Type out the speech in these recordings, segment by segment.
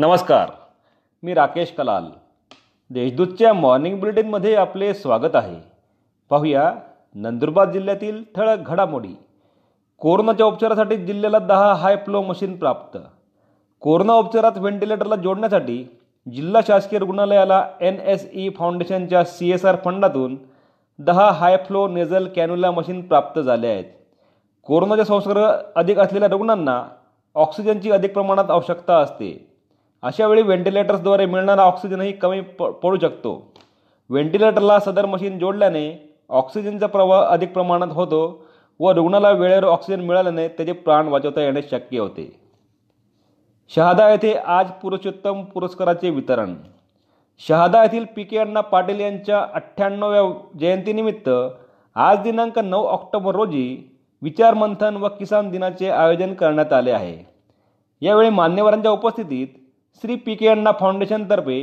नमस्कार मी राकेश कलाल. देशदूतच्या मॉर्निंग बुलेटिनमध्ये आपले स्वागत आहे. पाहूया नंदुरबार जिल्ह्यातील ठळक घडामोडी. कोरोनाच्या उपचारासाठी जिल्ह्याला दहा हाय फ्लो मशीन प्राप्त. कोरोना उपचारात व्हेंटिलेटरला जोडण्यासाठी जिल्हा शासकीय रुग्णालयाला एन एस ई फाउंडेशनच्या सी एस आर फंडातून दहा high flow nasal cannula machine प्राप्त झाले आहेत. कोरोनाचा संसर्ग अधिक असलेल्या रुग्णांना ऑक्सिजनची अधिक प्रमाणात आवश्यकता असते. अशावेळी व्हेंटिलेटर्सद्वारे मिळणारा ऑक्सिजनही कमी प पडू शकतो. व्हेंटिलेटरला सदर मशीन जोडल्याने ऑक्सिजनचा प्रवाह अधिक प्रमाणात होतो व रुग्णाला वेळेवर ऑक्सिजन मिळाल्याने त्याचे प्राण वाचवता येणे शक्य होते. शहादा येथे आज पुरुषोत्तम पुरस्काराचे वितरण. शहादा येथील पी के अण्णा पाटील यांच्या अठ्ठ्याण्णव्या जयंतीनिमित्त आज दिनांक नऊ ऑक्टोबर रोजी विचारमंथन व किसान दिनाचे आयोजन करण्यात आले आहे. यावेळी मान्यवरांच्या उपस्थितीत श्री पी के अण्णा फाउंडेशनतर्फे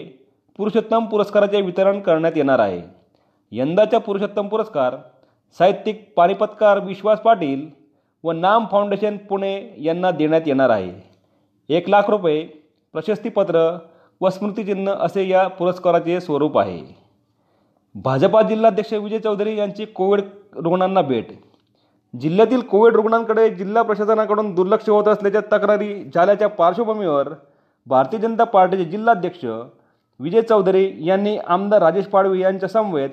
पुरुषोत्तम पुरस्काराचे वितरण करण्यात येणार आहे. यंदाचा पुरुषोत्तम पुरस्कार साहित्यिक पानिपतकार विश्वास पाटील व नाम फाउंडेशन पुणे यांना देण्यात येणार आहे. एक लाख रुपये प्रशस्तीपत्र व स्मृतिचिन्ह असे या पुरस्काराचे स्वरूप आहे. भाजपा जिल्हाध्यक्ष विजय चौधरी यांची कोविड रुग्णांना भेट. जिल्ह्यातील कोविड रुग्णांकडे जिल्हा प्रशासनाकडून दुर्लक्ष होत असल्याच्या तक्रारी झाल्याच्या पार्श्वभूमीवर भारतीय जनता पार्टीचे जिल्हाध्यक्ष विजय चौधरी यांनी आमदार राजेश पाडवी यांच्या समवेत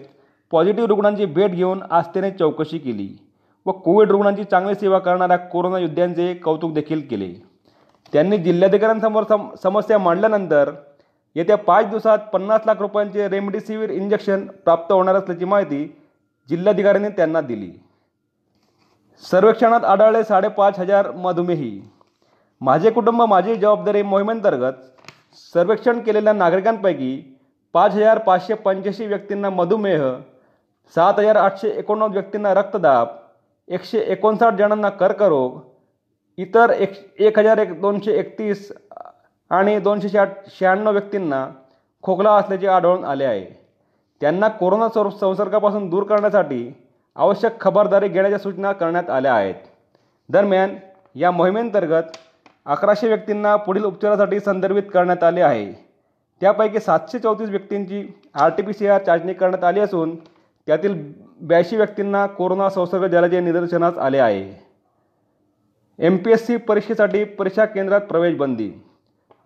पॉझिटिव्ह रुग्णांची भेट घेऊन आस्थेने चौकशी केली व कोविड रुग्णांची चांगली सेवा करणाऱ्या कोरोना योद्ध्यांचे कौतुक देखील केले. त्यांनी जिल्हाधिकाऱ्यांसमोर सम समस्या मांडल्यानंतर येत्या पाच दिवसात पन्नास लाख रुपयांचे रेमडेसिवीर इंजेक्शन प्राप्त होणार असल्याची माहिती जिल्हाधिकाऱ्यांनी त्यांना दिली. सर्वेक्षणात आढळले साडेपाच हजार मधुमेही. माझे कुटुंब माझी जबाबदारी मोहिमेंतर्गत सर्वेक्षण केलेल्या नागरिकांपैकी पाच हजार पाचशे पंच्याऐंशी व्यक्तींना मधुमेह सात हजार आठशे एकोणनव्वद व्यक्तींना रक्तदाब एकशे एकोणसाठ जणांना कर्करोग इतर एक एक हजार एक दोनशे एकतीस आणि दोनशे शहाट शहाण्णव व्यक्तींना खोकला असल्याचे आढळून आले आहे. त्यांना कोरोना सं संसर्गापासून दूर करण्यासाठी आवश्यक खबरदारी घेण्याच्या सूचना करण्यात आल्या आहेत. दरम्यान या मोहिमेंतर्गत अकराशे व्यक्तींना पुढील उपचारासाठी संदर्भित करण्यात आले आहे. त्यापैकी सातशे चौतीस व्यक्तींची R T P C R चाचणी करण्यात आली असून त्यातील ब्याऐंशी व्यक्तींना कोरोना संसर्ग झाल्याचे निदर्शनास आले आहे. एम पी एस सी परीक्षेसाठी परीक्षा केंद्रात प्रवेश बंदी.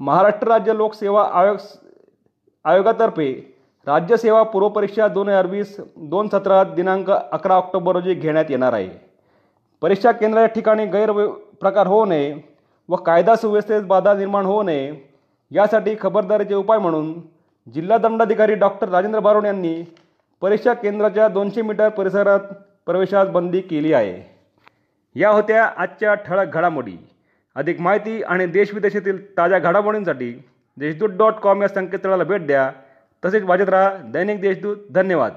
महाराष्ट्र राज्य लोकसेवा आयोग आयोगातर्फे राज्य सेवा पूर्वपरीक्षा दोन हजार वीस दोन सत्रात दिनांक अकरा ऑक्टोबर रोजी घेण्यात येणार आहे. परीक्षा केंद्राच्या ठिकाणी गैर प्रकार होऊ नये व कायदा सुव्यवस्थेत बाधा निर्माण होऊ नये यासाठी खबरदारीचे उपाय म्हणून जिल्हा दंडाधिकारी डॉक्टर राजेंद्र बारोड यांनी परीक्षा केंद्राच्या दोनशे मीटर परिसरात प्रवेशास बंदी केली आहे. या होत्या आजच्या ठळक घडामोडी. अधिक माहिती आणि देशविदेशातील ताज्या घडामोडींसाठी देशदूत डॉट कॉम या संकेतस्थळाला भेट द्या. तसेच वाजत राहा दैनिक देशदूत. धन्यवाद.